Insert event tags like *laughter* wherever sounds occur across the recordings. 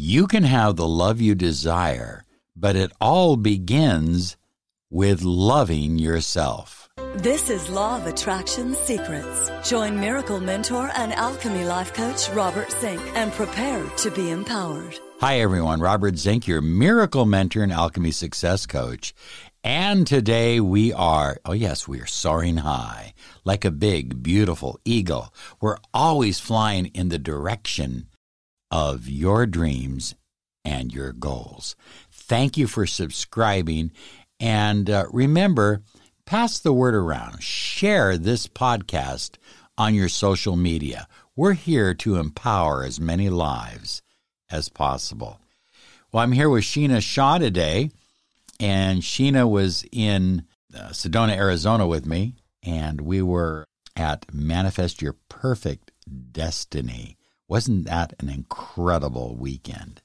You can have the love you desire, but it all begins with loving yourself. This is Law of Attraction Secrets. Join Miracle Mentor and Alchemy Life Coach Robert Zink and prepare to be empowered. Hi, everyone. Robert Zink, your miracle mentor and alchemy success coach. And today we are, oh yes, we are soaring high like a big, beautiful eagle. We're always flying in the direction of your dreams and your goals. Thank you for subscribing. And uh, remember, pass the word around. Share this podcast on your social media. We're here to empower as many lives as possible. Well, I'm here with Sheena Shah today, and Sheena was in uh, Sedona, Arizona with me, and we were at Manifest Your Perfect Destiny. Wasn't that an incredible weekend?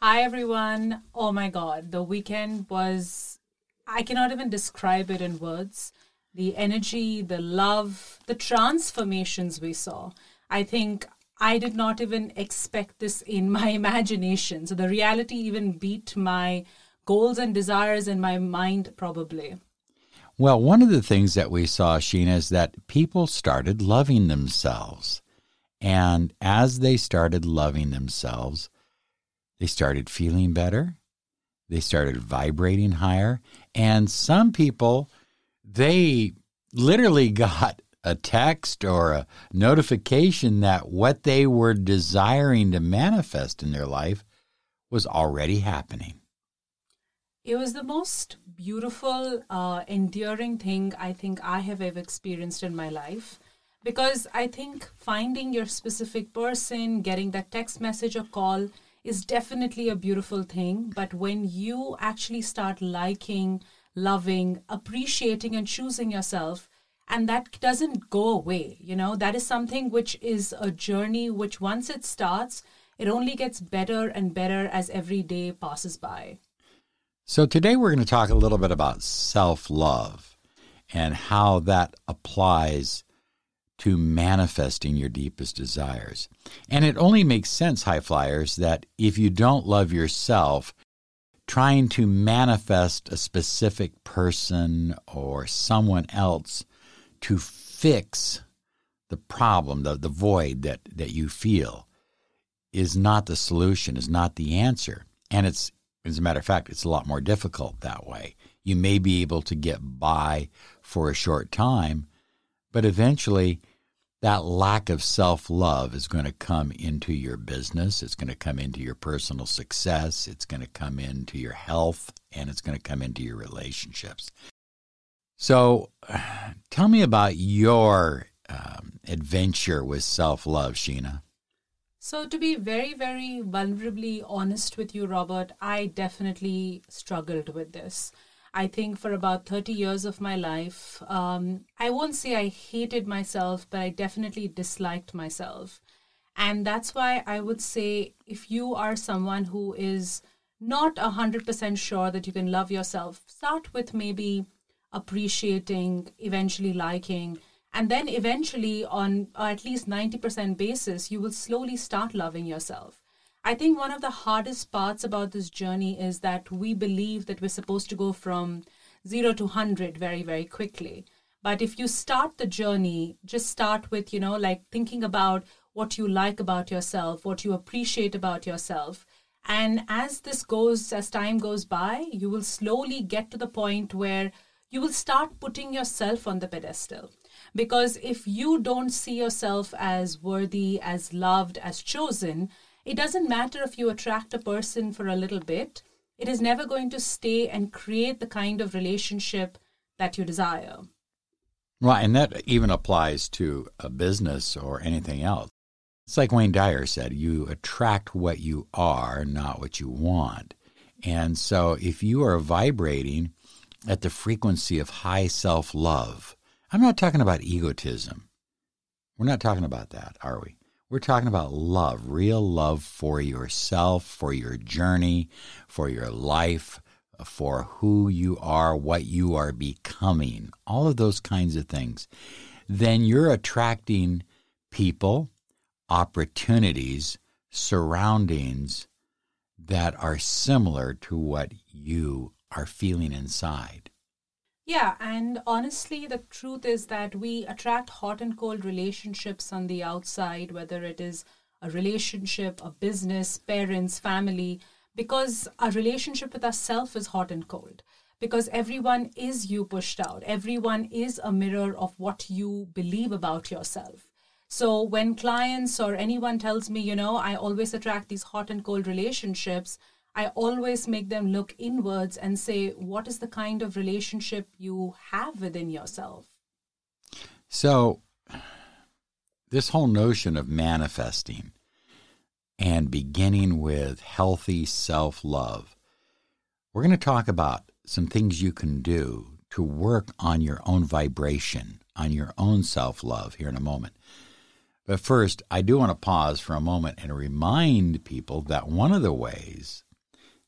Hi, everyone. Oh my God, the weekend was, I cannot even describe it in words. The energy, the love, the transformations we saw. I think I did not even expect this in my *laughs* imagination. So the reality even beat my goals and desires in my mind, probably. Well, one of the things that we saw, Sheena, is that people started loving themselves. And as they started loving themselves, they started feeling better. They started vibrating higher. And some people, they literally *laughs* got a text or a notification that what they were desiring to manifest in their life was already happening. It was the most beautiful, uh, endearing thing I think I have ever experienced in my life. Because I think finding your specific person, getting that text message or call is definitely a beautiful thing. But when you actually start liking, loving, appreciating, and choosing yourself, and that doesn't go away you know that is something which is a journey which once it starts it only gets better and better as every day passes by so today we're going to talk a little bit about self-love and how that applies to manifesting your deepest desires and it only makes sense high flyers that if you don't love yourself trying to manifest a specific person or someone else to fix the problem, the, the void that, that you feel, is not the solution, is not the answer. And it's, as a matter of fact, it's a lot more difficult that way. You may be able to get by for a short time, but eventually that lack of self love is going to come into your business. It's going to come into your personal success. It's going to come into your health and it's going to come into your relationships. So, tell me about your um, adventure with self love, Sheena. So, to be very, very vulnerably honest with you, Robert, I definitely struggled with this. I think for about 30 years of my life, um, I won't say I hated myself, but I definitely disliked myself. And that's why I would say if you are someone who is not 100% sure that you can love yourself, start with maybe appreciating, eventually liking, and then eventually on at least 90% basis, you will slowly start loving yourself. I think one of the hardest parts about this journey is that we believe that we're supposed to go from zero to 100 very, very quickly. But if you start the journey, just start with, you know, like thinking about what you like about yourself, what you appreciate about yourself. And as this goes, as time goes by, you will slowly get to the point where you will start putting yourself on the pedestal. Because if you don't see yourself as worthy, as loved, as chosen, it doesn't matter if you attract a person for a little bit, it is never going to stay and create the kind of relationship that you desire. Right, and that even applies to a business or anything else. It's like Wayne Dyer said you attract what you are, not what you want. And so if you are vibrating at the frequency of high self love, I'm not talking about egotism. We're not talking about that, are we? We're talking about love, real love for yourself, for your journey, for your life, for who you are, what you are becoming, all of those kinds of things. Then you're attracting people, opportunities, surroundings that are similar to what you are feeling inside. Yeah, and honestly, the truth is that we attract hot and cold relationships on the outside, whether it is a relationship, a business, parents, family, because our relationship with ourselves is hot and cold. Because everyone is you pushed out, everyone is a mirror of what you believe about yourself. So when clients or anyone tells me, you know, I always attract these hot and cold relationships, I always make them look inwards and say, what is the kind of relationship you have within yourself? So, this whole notion of manifesting and beginning with healthy self love, we're going to talk about some things you can do to work on your own vibration, on your own self love here in a moment. But first, I do want to pause for a moment and remind people that one of the ways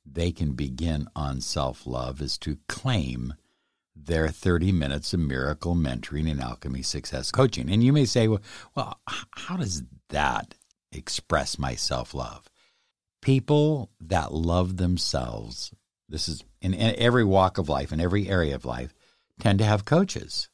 they can begin on self love is to claim their 30 minutes of miracle mentoring and alchemy success coaching. And you may say, well, well how does that express my self love? People that love themselves, this is in, in every walk of life, in every area of life, tend to have coaches.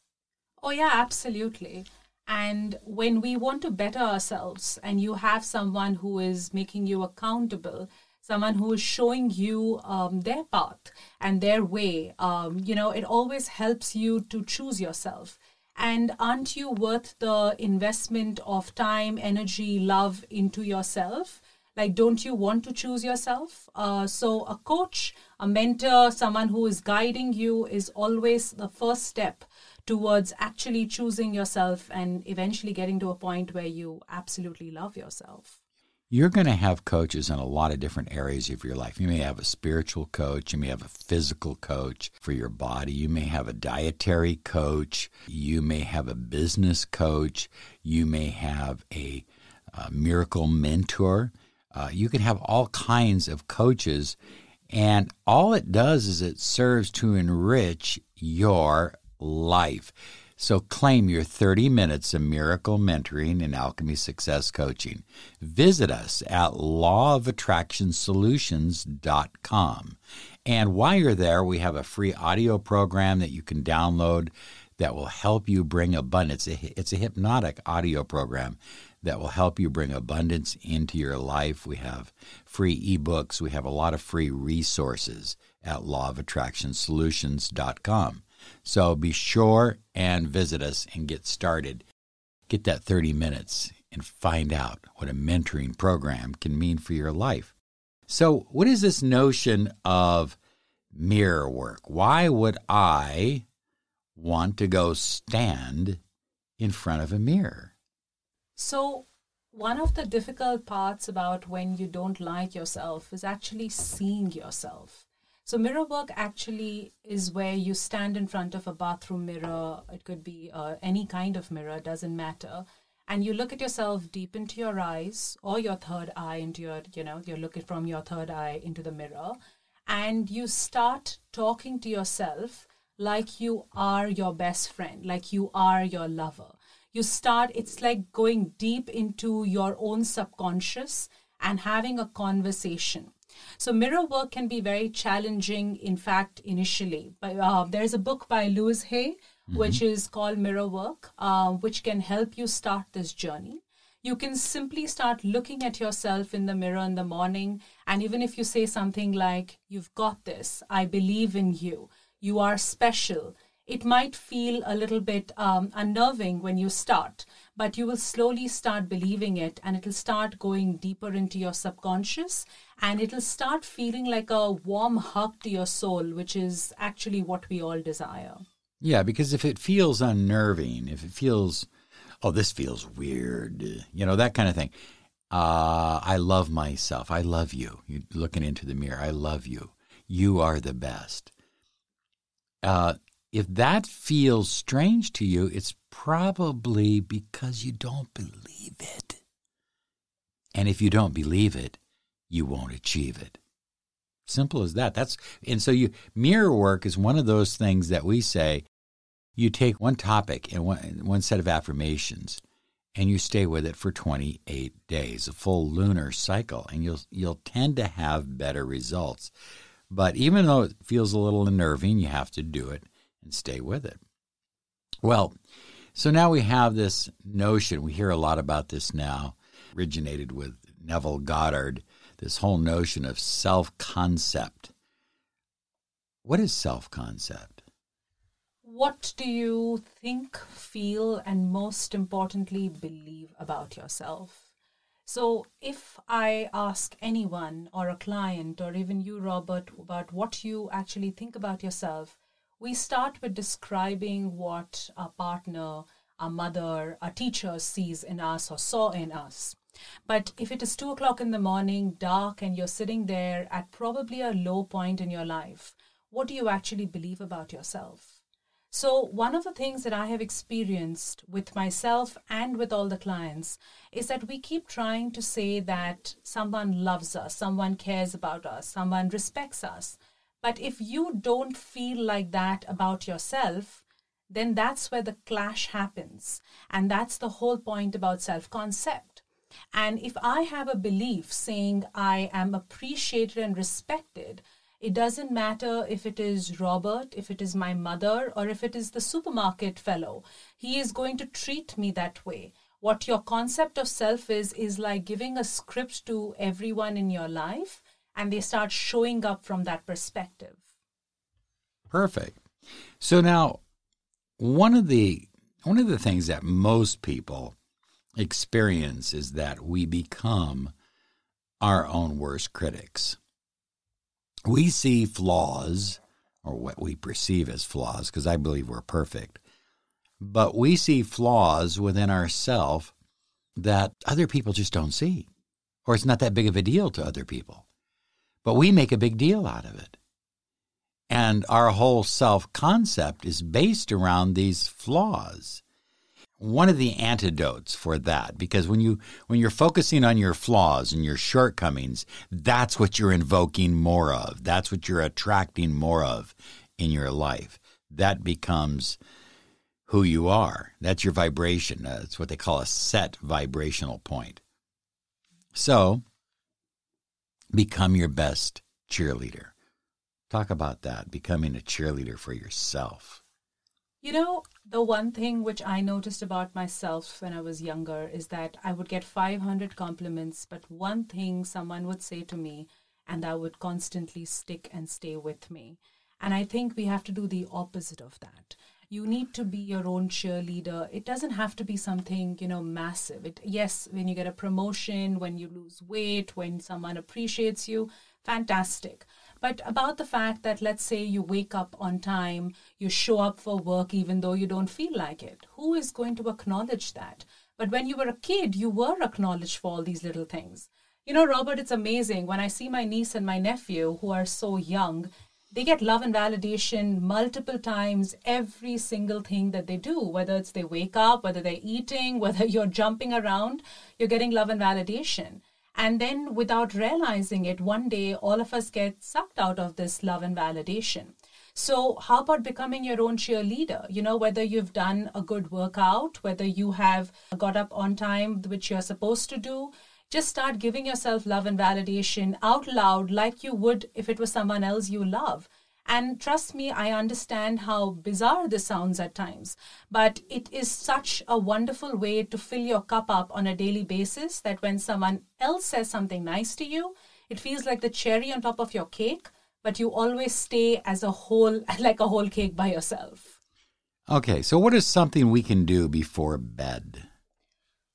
Oh, yeah, absolutely. And when we want to better ourselves and you have someone who is making you accountable, someone who is showing you um, their path and their way, um, you know, it always helps you to choose yourself. And aren't you worth the investment of time, energy, love into yourself? Like, don't you want to choose yourself? Uh, so, a coach, a mentor, someone who is guiding you is always the first step towards actually choosing yourself and eventually getting to a point where you absolutely love yourself you're going to have coaches in a lot of different areas of your life. You may have a spiritual coach, you may have a physical coach for your body, you may have a dietary coach, you may have a business coach, you may have a, a miracle mentor. Uh, you can have all kinds of coaches, and all it does is it serves to enrich your life. So claim your 30 minutes of miracle mentoring and alchemy success coaching. Visit us at lawofattractionsolutions.com. And while you're there, we have a free audio program that you can download that will help you bring abundance. It's a hypnotic audio program that will help you bring abundance into your life. We have free ebooks, we have a lot of free resources at lawofattractionsolutions.com. So be sure and visit us and get started. Get that 30 minutes and find out what a mentoring program can mean for your life. So, what is this notion of mirror work? Why would I want to go stand in front of a mirror? So, one of the difficult parts about when you don't like yourself is actually seeing yourself. So mirror work actually is where you stand in front of a bathroom mirror. It could be uh, any kind of mirror, doesn't matter. And you look at yourself deep into your eyes or your third eye into your, you know, you're looking from your third eye into the mirror. And you start talking to yourself like you are your best friend, like you are your lover. You start, it's like going deep into your own subconscious and having a conversation so mirror work can be very challenging, in fact, initially. But uh, there's a book by Louise Hay, mm-hmm. which is called Mirror Work, uh, which can help you start this journey. You can simply start looking at yourself in the mirror in the morning. And even if you say something like, You've got this, I believe in you, you are special, it might feel a little bit um, unnerving when you start, but you will slowly start believing it and it'll start going deeper into your subconscious and it'll start feeling like a warm hug to your soul, which is actually what we all desire. Yeah, because if it feels unnerving, if it feels, oh, this feels weird, you know, that kind of thing, uh, I love myself. I love you. You're looking into the mirror. I love you. You are the best. Uh, if that feels strange to you, it's probably because you don't believe it. And if you don't believe it, you won't achieve it. Simple as that. That's and so you mirror work is one of those things that we say you take one topic and one, one set of affirmations and you stay with it for 28 days, a full lunar cycle, and you'll you'll tend to have better results. But even though it feels a little unnerving, you have to do it and stay with it. Well, so now we have this notion, we hear a lot about this now, originated with Neville Goddard, this whole notion of self concept. What is self concept? What do you think, feel, and most importantly, believe about yourself? So, if I ask anyone or a client or even you, Robert, about what you actually think about yourself, we start with describing what our partner, our mother, our teacher sees in us or saw in us. But if it is two o'clock in the morning, dark, and you're sitting there at probably a low point in your life, what do you actually believe about yourself? So, one of the things that I have experienced with myself and with all the clients is that we keep trying to say that someone loves us, someone cares about us, someone respects us. But if you don't feel like that about yourself, then that's where the clash happens. And that's the whole point about self concept. And if I have a belief saying I am appreciated and respected, it doesn't matter if it is Robert, if it is my mother, or if it is the supermarket fellow. He is going to treat me that way. What your concept of self is, is like giving a script to everyone in your life, and they start showing up from that perspective. Perfect. So now, one of the one of the things that most people experience is that we become our own worst critics we see flaws, or what we perceive as flaws, because I believe we're perfect, but we see flaws within ourselves that other people just don't see, or it's not that big of a deal to other people. But we make a big deal out of it. And our whole self concept is based around these flaws. One of the antidotes for that because when you when you're focusing on your flaws and your shortcomings that's what you're invoking more of. That's what you're attracting more of in your life. That becomes who you are. That's your vibration. That's what they call a set vibrational point. So become your best cheerleader talk about that becoming a cheerleader for yourself you know, the one thing which I noticed about myself when I was younger is that I would get 500 compliments, but one thing someone would say to me, and that would constantly stick and stay with me. And I think we have to do the opposite of that. You need to be your own cheerleader. It doesn't have to be something, you know, massive. It, yes, when you get a promotion, when you lose weight, when someone appreciates you, fantastic but about the fact that let's say you wake up on time, you show up for work even though you don't feel like it. Who is going to acknowledge that? But when you were a kid, you were acknowledged for all these little things. You know, Robert, it's amazing when I see my niece and my nephew who are so young. They get love and validation multiple times every single thing that they do, whether it's they wake up, whether they're eating, *laughs* whether you're jumping around, you're getting love and validation. And then, without realizing it, one day all of us get sucked out of this love and validation. So, how about becoming your own cheerleader? You know, whether you've done a good workout, whether you have got up on time, which you're supposed to do, just start giving yourself love and validation out loud, like you would if it was someone else you love. And trust me, I understand how bizarre this sounds at times, but it is such a wonderful way to fill your cup up on a daily basis that when someone else says something nice to you, it feels like the cherry on top of your cake, but you always stay as a whole, *laughs* like a whole cake by yourself. Okay, so what is something we can do before bed?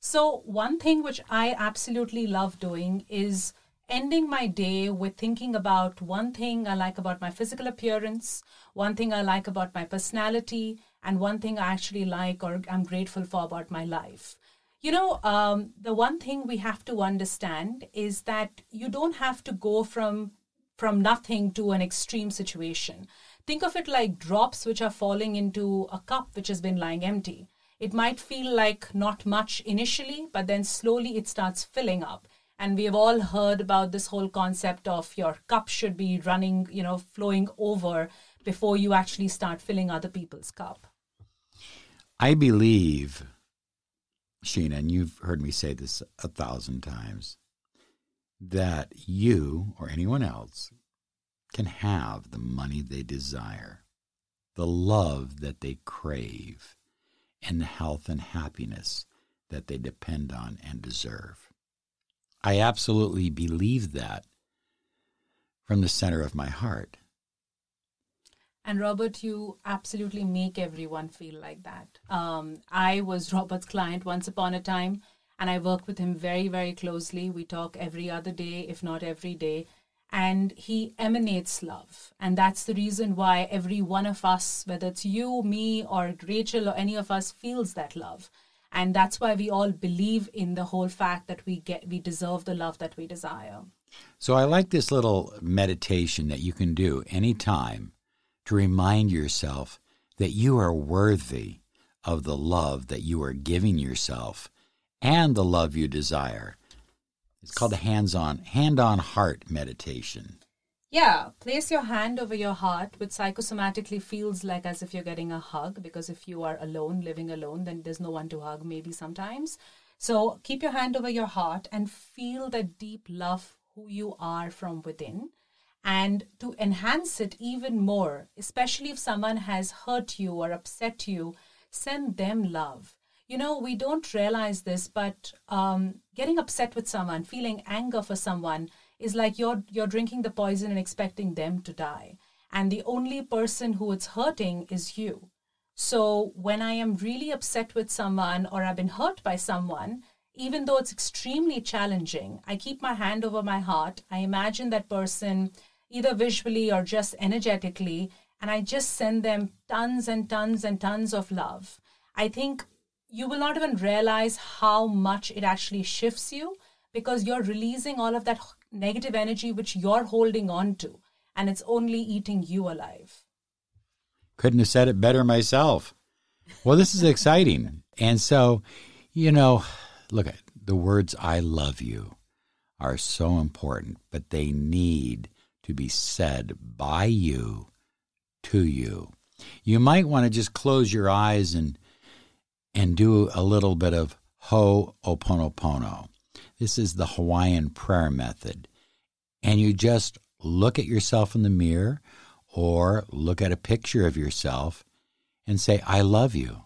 So, one thing which I absolutely love doing is ending my day with thinking about one thing I like about my physical appearance, one thing I like about my personality, and one thing I actually like or I'm grateful for about my life. You know, um, the one thing we have to understand is that you don't have to go from from nothing to an extreme situation. Think of it like drops which are falling into a cup which has been lying empty. It might feel like not much initially, but then slowly it starts filling up. And we have all heard about this whole concept of your cup should be running, you know, flowing over before you actually start filling other people's cup. I believe, Sheena, and you've heard me say this a thousand times, that you or anyone else can have the money they desire, the love that they crave, and the health and happiness that they depend on and deserve. I absolutely believe that from the center of my heart. And Robert, you absolutely make everyone feel like that. Um, I was Robert's client once upon a time, and I work with him very, very closely. We talk every other day, if not every day. And he emanates love. And that's the reason why every one of us, whether it's you, me, or Rachel, or any of us, feels that love. And that's why we all believe in the whole fact that we get we deserve the love that we desire. So I like this little meditation that you can do anytime to remind yourself that you are worthy of the love that you are giving yourself and the love you desire. It's called the hands-on hand-on heart meditation. Yeah, place your hand over your heart, which psychosomatically feels like as if you're getting a hug because if you are alone, living alone, then there's no one to hug maybe sometimes. So keep your hand over your heart and feel that deep love who you are from within and to enhance it even more, especially if someone has hurt you or upset you, send them love. You know, we don't realize this, but um, getting upset with someone, feeling anger for someone, is like you're you're drinking the poison and expecting them to die. And the only person who it's hurting is you. So when I am really upset with someone or I've been hurt by someone, even though it's extremely challenging, I keep my hand over my heart. I imagine that person either visually or just energetically, and I just send them tons and tons and tons of love. I think you will not even realize how much it actually shifts you because you're releasing all of that negative energy which you're holding on to, and it's only eating you alive. Couldn't have said it better myself. Well, this is *laughs* exciting. And so, you know, look at the words I love you are so important, but they need to be said by you to you. You might want to just close your eyes and and do a little bit of Ho'oponopono. This is the Hawaiian prayer method. And you just look at yourself in the mirror or look at a picture of yourself and say, I love you.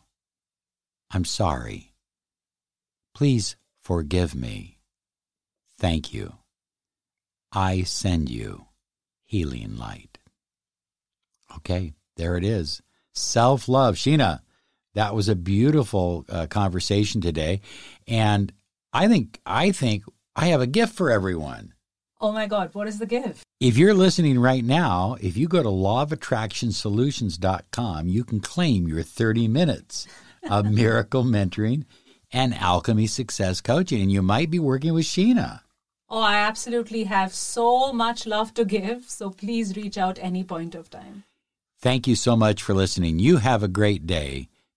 I'm sorry. Please forgive me. Thank you. I send you healing light. Okay, there it is. Self love. Sheena, that was a beautiful uh, conversation today. And I think, I think I have a gift for everyone. Oh my God, what is the gift? If you're listening right now, if you go to lawofattractionsolutions.com, you can claim your 30 minutes of *laughs* miracle mentoring and alchemy success coaching. And you might be working with Sheena. Oh, I absolutely have so much love to give. So please reach out any point of time. Thank you so much for listening. You have a great day